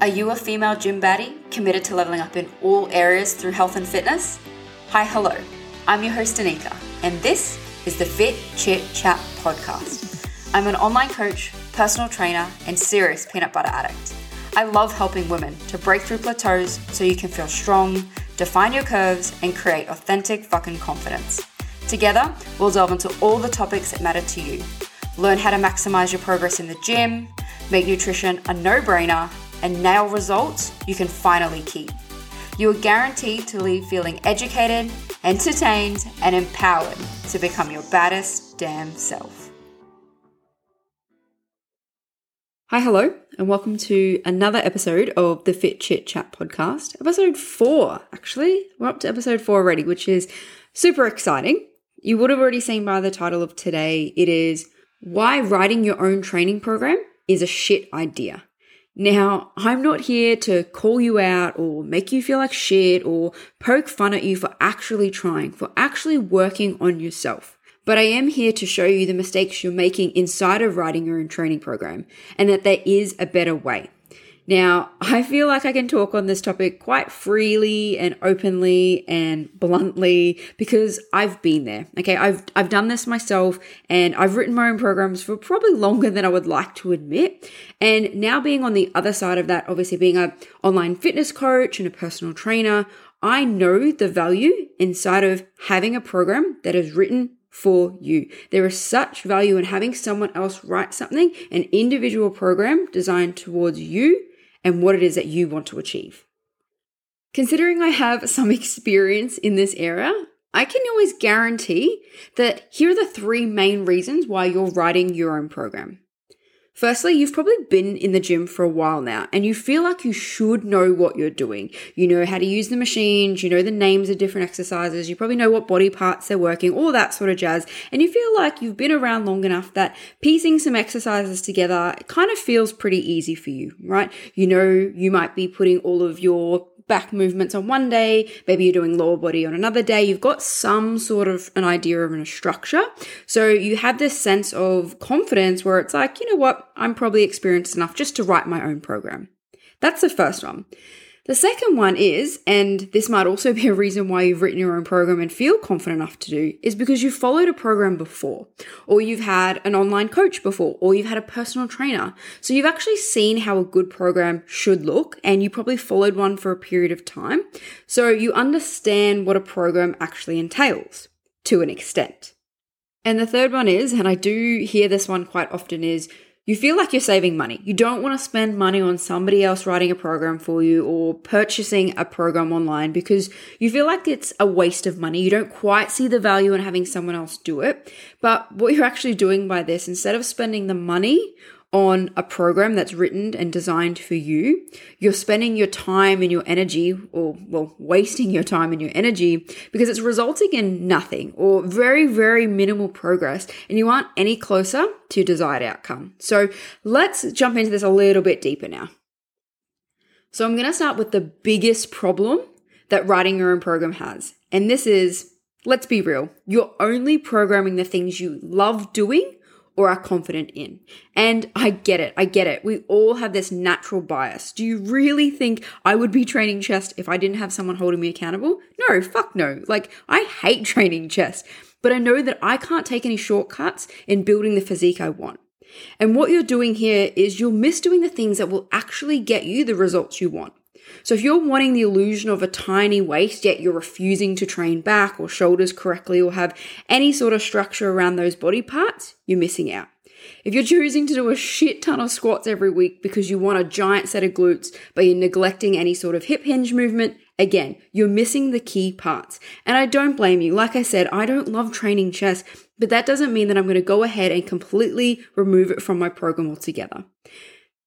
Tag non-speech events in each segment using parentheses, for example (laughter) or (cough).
Are you a female gym baddie committed to leveling up in all areas through health and fitness? Hi, hello. I'm your host, Danika, and this is the Fit Chit Chat podcast. I'm an online coach, personal trainer, and serious peanut butter addict. I love helping women to break through plateaus so you can feel strong, define your curves, and create authentic fucking confidence. Together, we'll delve into all the topics that matter to you. Learn how to maximize your progress in the gym, make nutrition a no brainer, and nail results you can finally keep. You are guaranteed to leave feeling educated, entertained, and empowered to become your baddest damn self. Hi, hello, and welcome to another episode of the Fit Chit Chat podcast. Episode four, actually. We're up to episode four already, which is super exciting. You would have already seen by the title of today, it is Why Writing Your Own Training Program is a Shit Idea. Now, I'm not here to call you out or make you feel like shit or poke fun at you for actually trying, for actually working on yourself. But I am here to show you the mistakes you're making inside of writing your own training program and that there is a better way. Now, I feel like I can talk on this topic quite freely and openly and bluntly because I've been there. Okay, I've I've done this myself and I've written my own programs for probably longer than I would like to admit. And now being on the other side of that, obviously being a online fitness coach and a personal trainer, I know the value inside of having a program that is written for you. There is such value in having someone else write something, an individual program designed towards you and what it is that you want to achieve. Considering I have some (laughs) experience in this area, I can always guarantee that here are the three main reasons why you're writing your own program. Firstly, you've probably been in the gym for a while now and you feel like you should know what you're doing. You know how to use the machines, you know the names of different exercises, you probably know what body parts they're working, all that sort of jazz. And you feel like you've been around long enough that piecing some exercises together kind of feels pretty easy for you, right? You know, you might be putting all of your back movements on one day, maybe you're doing lower body on another day. You've got some sort of an idea of a structure. So you have this sense of confidence where it's like, you know what, I'm probably experienced enough just to write my own program. That's the first one. The second one is, and this might also be a reason why you've written your own program and feel confident enough to do, is because you've followed a program before, or you've had an online coach before, or you've had a personal trainer. So you've actually seen how a good program should look, and you probably followed one for a period of time. So you understand what a program actually entails to an extent. And the third one is, and I do hear this one quite often, is you feel like you're saving money. You don't want to spend money on somebody else writing a program for you or purchasing a program online because you feel like it's a waste of money. You don't quite see the value in having someone else do it. But what you're actually doing by this, instead of spending the money on a program that's written and designed for you, you're spending your time and your energy, or well, wasting your time and your energy because it's resulting in nothing or very, very minimal progress, and you aren't any closer to your desired outcome. So let's jump into this a little bit deeper now. So I'm going to start with the biggest problem that writing your own program has. And this is, let's be real, you're only programming the things you love doing or are confident in. And I get it. I get it. We all have this natural bias. Do you really think I would be training chest if I didn't have someone holding me accountable? No, fuck no. Like, I hate (laughs) training chest, but I know that I can't take any shortcuts in building the physique I want. And what you're doing here is you're misdoing the things that will actually get you the results you want. So if you're wanting the illusion of a tiny waist, yet you're refusing to train back or shoulders correctly or have any sort of structure around those body parts, you're missing out. If you're choosing to do a shit ton of squats every week because you want a giant set of glutes, but you're neglecting any sort of hip hinge movement, again, you're missing the key parts. And I don't blame you. Like I said, I don't love training chest, but that doesn't mean that I'm going to go ahead and completely remove it from my program altogether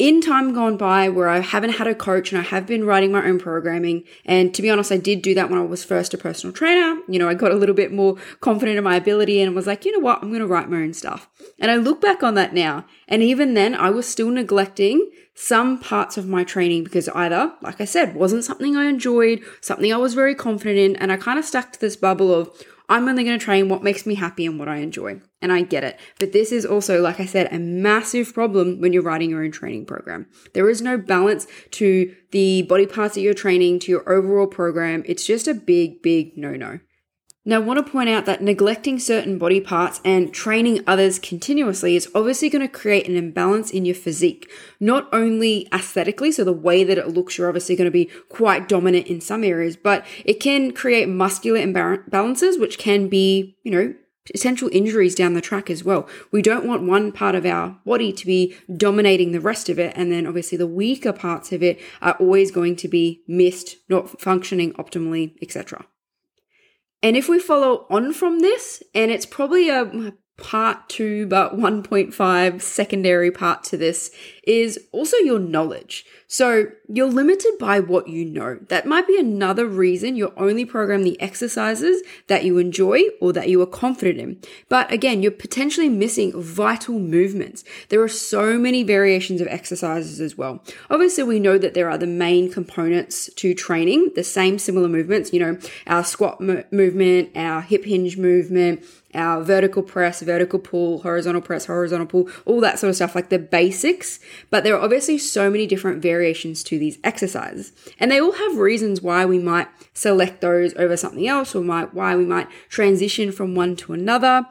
in time gone by where I haven't had a coach and I have been writing my own programming. And to be honest, I did do that when I was first a personal trainer. You know, I got a little bit more confident in my ability and was like, you know what, I'm going to write my own stuff. And I look back on that now. And even then, I was still neglecting some parts of my training because either, like I said, wasn't something I enjoyed, something I was very confident in. And I kind of stuck to this bubble of, I'm only going to train what makes me happy and what I enjoy. And I get it. But this is also, like I said, a massive problem when you're writing your own training program. There is no balance to the body parts that you're training, to your overall program. It's just a big, big no no. Now, I want to point out that neglecting certain body parts and training others continuously is obviously going to create an imbalance in your physique. Not only aesthetically, so the way that it looks, you're obviously going to be quite dominant in some areas, but it can create muscular imbalances, which can be, you know, potential injuries down the track as well. We don't want one part of our body to be dominating the rest of it, and then obviously the weaker parts of it are always going to be missed, not functioning optimally, etc. And if we follow on from this, and it's probably a part two, but 1.5 secondary part to this is also your knowledge. So you're limited by what you know. That might be another reason you're only program the exercises that you enjoy or that you are confident in. But again, you're potentially missing vital movements. There are so many variations of exercises as well. Obviously, we know that there are the main components to training, the same similar movements, you know, our squat mo- movement, our hip hinge movement, our vertical press, vertical pull, horizontal press, horizontal pull, all that sort of stuff, like the basics. But there are obviously so many different variations to these exercises. And they all have reasons why we might select those over something else or might, why we might transition from one to another.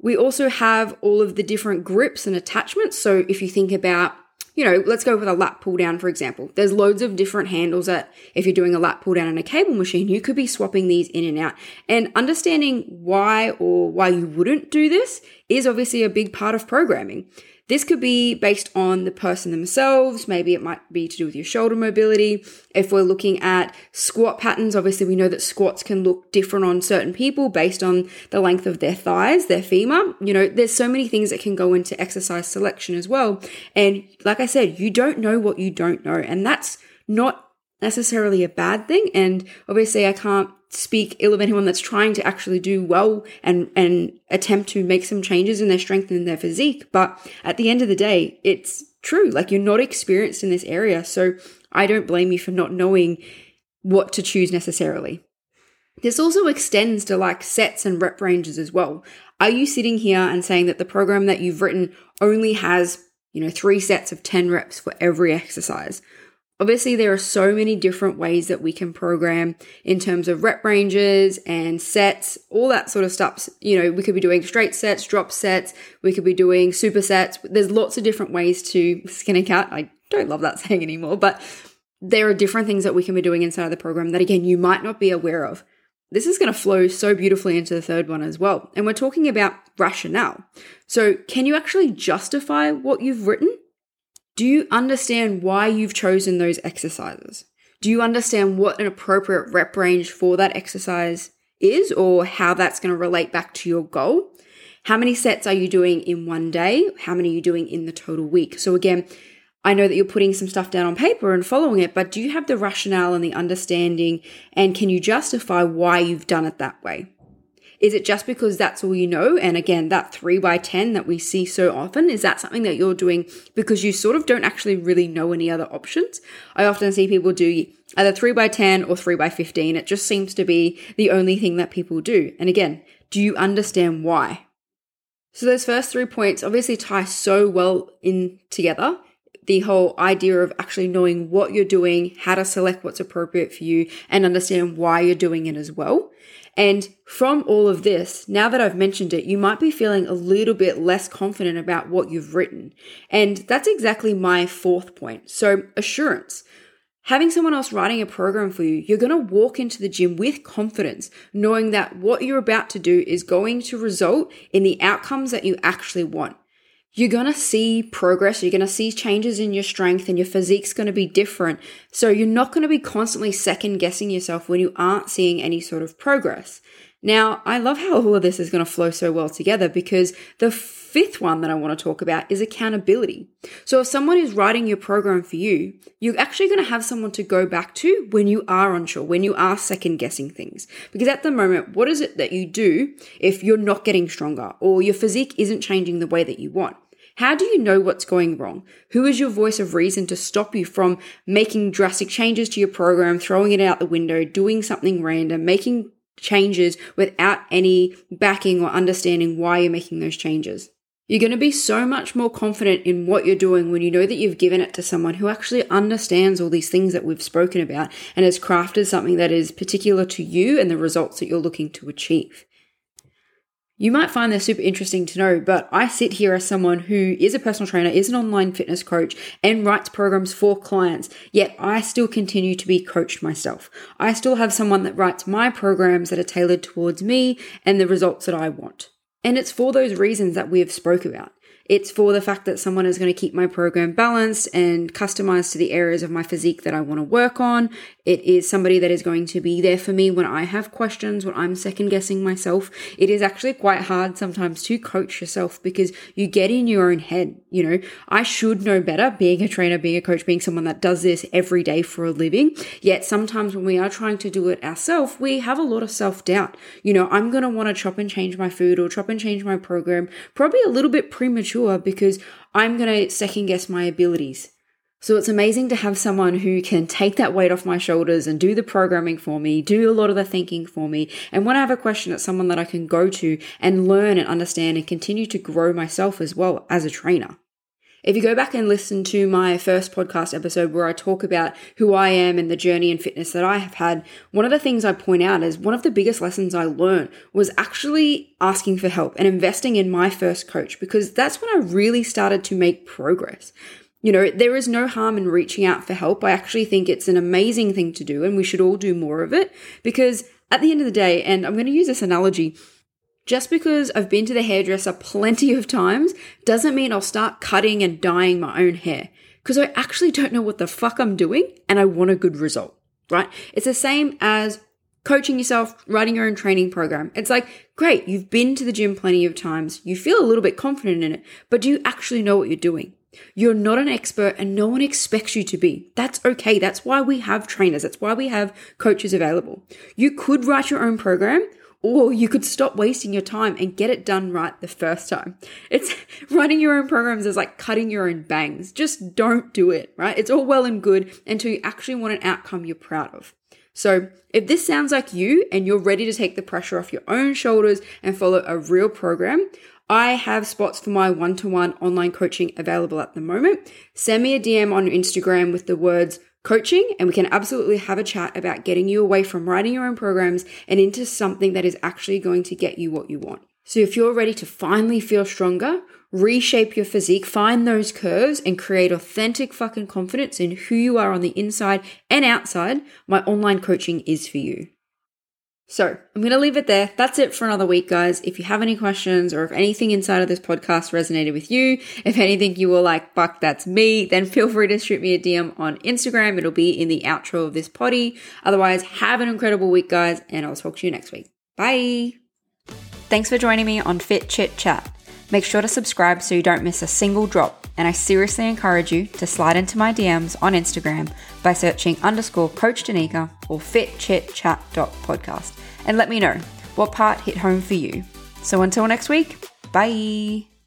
We also have all of the different grips and attachments. So if you think about you know, let's go with a lat pull down, for example. There's loads of different handles that if you're doing a lat pull down in a cable machine, you could be swapping these in and out. And understanding why or why you wouldn't do this is obviously a big part of programming. This could be based on the person themselves. Maybe it might be to do with your shoulder mobility. If we're looking at squat patterns, obviously we know that squats can look different on certain people based on the length of their thighs, their femur. You know, there's so many things that can go into exercise selection as well. And like I said, you don't know what you don't know. And that's not necessarily a bad thing. And obviously I can't speak ill of anyone that's trying to actually do well and and attempt to make some changes in their strength and their physique. But at the end of the day it's true. Like you're not experienced in this area. So i don't blame you for not knowing what to choose necessarily. This also extends to like sets and rep ranges as well. Are you sitting here and saying that the program that you've written only has you know 3 sets of 10 reps for every exercise Obviously, there are so many different ways that we can program in terms of rep ranges and sets, all that sort of stuff. You know, we could be doing straight sets, drop sets, we could be doing supersets. There's lots of different ways to skin a cat. I don't love that (laughs) saying anymore, but there are different things that we can be doing inside of the program that, again, you might not be aware of. This is going to flow so beautifully into the third one as well. And we're talking about rationale. So, can you actually justify what you've written? Do you understand why you've chosen those exercises? Do you understand what an appropriate rep range for that exercise is or how that's going to relate back to your goal? How many sets are you doing in one day? How many are you doing in the total week? So, again, I know that you're putting some stuff down on paper and following it, but do you have the rationale and the understanding and can you justify why you've done it that way? Is it just because that's all you know? And again, that three by 10 that we see so often, is that something that you're doing because you sort of don't actually really know any other options? I often see people do either three by 10 or three by 15. It just seems to be the only thing that people do. And again, do you understand why? So those first three points obviously tie so well in together the whole idea of actually knowing what you're doing, how to select what's appropriate for you, and understand why you're doing it as well. And from all of this, now that I've mentioned it, you might be feeling a little bit less confident about what you've written. And that's exactly my fourth point. So, assurance. Having someone else writing a program for you, you're going to walk into the gym with confidence, knowing that what you're about to do is going to result in the outcomes that you actually want you're going to see progress. You're going to see changes in your strength and your physique's going to be different. So you're not going to be constantly second guessing yourself when you aren't seeing any sort of progress. Now, I love how all of this is going to flow so well together because the fifth one that I want to talk about is accountability. So if someone is writing your program for you, you're actually going to have someone to go back to when you are unsure, when you are second guessing things. Because at the moment, what is it that you do if you're not getting stronger or your physique isn't changing the way that you want? How do you know what's going wrong? Who is your voice of reason to stop you from making drastic changes to your program, throwing it out the window, doing something random, making changes without any backing or understanding why you're making those changes. You're going to be so much more confident in what you're doing when you know that you've given it to someone who actually understands all these things that we've spoken about and has crafted something that is particular to you and the results that you're looking to achieve. You might find this super interesting to know, but I sit here as someone who is a personal trainer, is an online fitness coach, and writes programs for clients, yet I still continue to be coached myself. I still have someone that writes my programs that are tailored towards me and the results that I want. And it's for those reasons that we have spoke about. It's for the fact that someone is going to keep my program balanced and customized to the areas of my physique that I want to work on. It is somebody that is going to be there for me when I have questions, when I'm second guessing myself. It is actually quite hard sometimes to coach yourself because you get in your own head. You know, I should know better being a trainer, being a coach, being someone that does this every day for a living. Yet sometimes when we are trying to do it ourselves, we have a lot of self doubt. You know, I'm going to want to chop and change my food or chop and change my program, probably a little bit premature because I'm going to second guess my abilities. So it's amazing to have someone who can take that weight off my shoulders and do the programming for me, do a lot of the thinking for me. And when I have a question, it's someone that I can go to and learn and understand and continue to grow myself as well as a trainer. If you go back and listen to my first podcast episode where I talk about who I am and the journey and fitness that I have had, one of the things I point out is one of the biggest lessons I learned was actually asking for help and investing in my first coach because that's when I really started to make progress. You know, there is no harm in reaching out for help. I actually think it's an amazing thing to do and we should all do more of it because at the end of the day, and I'm going to use this analogy, just because I've been to the hairdresser plenty of times doesn't mean I'll start cutting and dyeing my own hair because I actually don't know what the fuck I'm doing and I want a good result, right? It's the same as coaching yourself, writing your own training program. It's like, great, you've been to the gym plenty of times, you feel a little bit confident in it, but do you actually know what you're doing? You're not an expert and no one expects you to be. That's okay. That's why we have trainers. That's why we have coaches available. You could write your own program or you could stop wasting your time and get it done right the first time. It's (laughs) running your own programs is like cutting your own bangs. Just don't do it, right? It's all well and good until you actually want an outcome you're proud of. So, if this sounds like you and you're ready to take the pressure off your own shoulders and follow a real program, I have spots for my one to one online coaching available at the moment. Send me a DM on Instagram with the words coaching and we can absolutely have a chat about getting you away from writing your own programs and into something that is actually going to get you what you want. So if you're ready to finally feel stronger, reshape your physique, find those curves and create authentic fucking confidence in who you are on the inside and outside, my online coaching is for you. So I'm going to leave it there. That's it for another week, guys. If you have any questions or if anything inside of this podcast resonated with you, if anything you were like, fuck, that's me, then feel free to shoot me a DM on Instagram. It'll be in the outro of this potty. Otherwise, have an incredible week, guys, and I'll talk to you next week. Bye. Thanks for joining me on Fit Chit Chat. Make sure to subscribe so you don't miss a single drop. And I seriously encourage you to slide into my DMs on Instagram by searching underscore Coach Danika or fitchitchat.podcast and let me know what part hit home for you. So until next week, bye.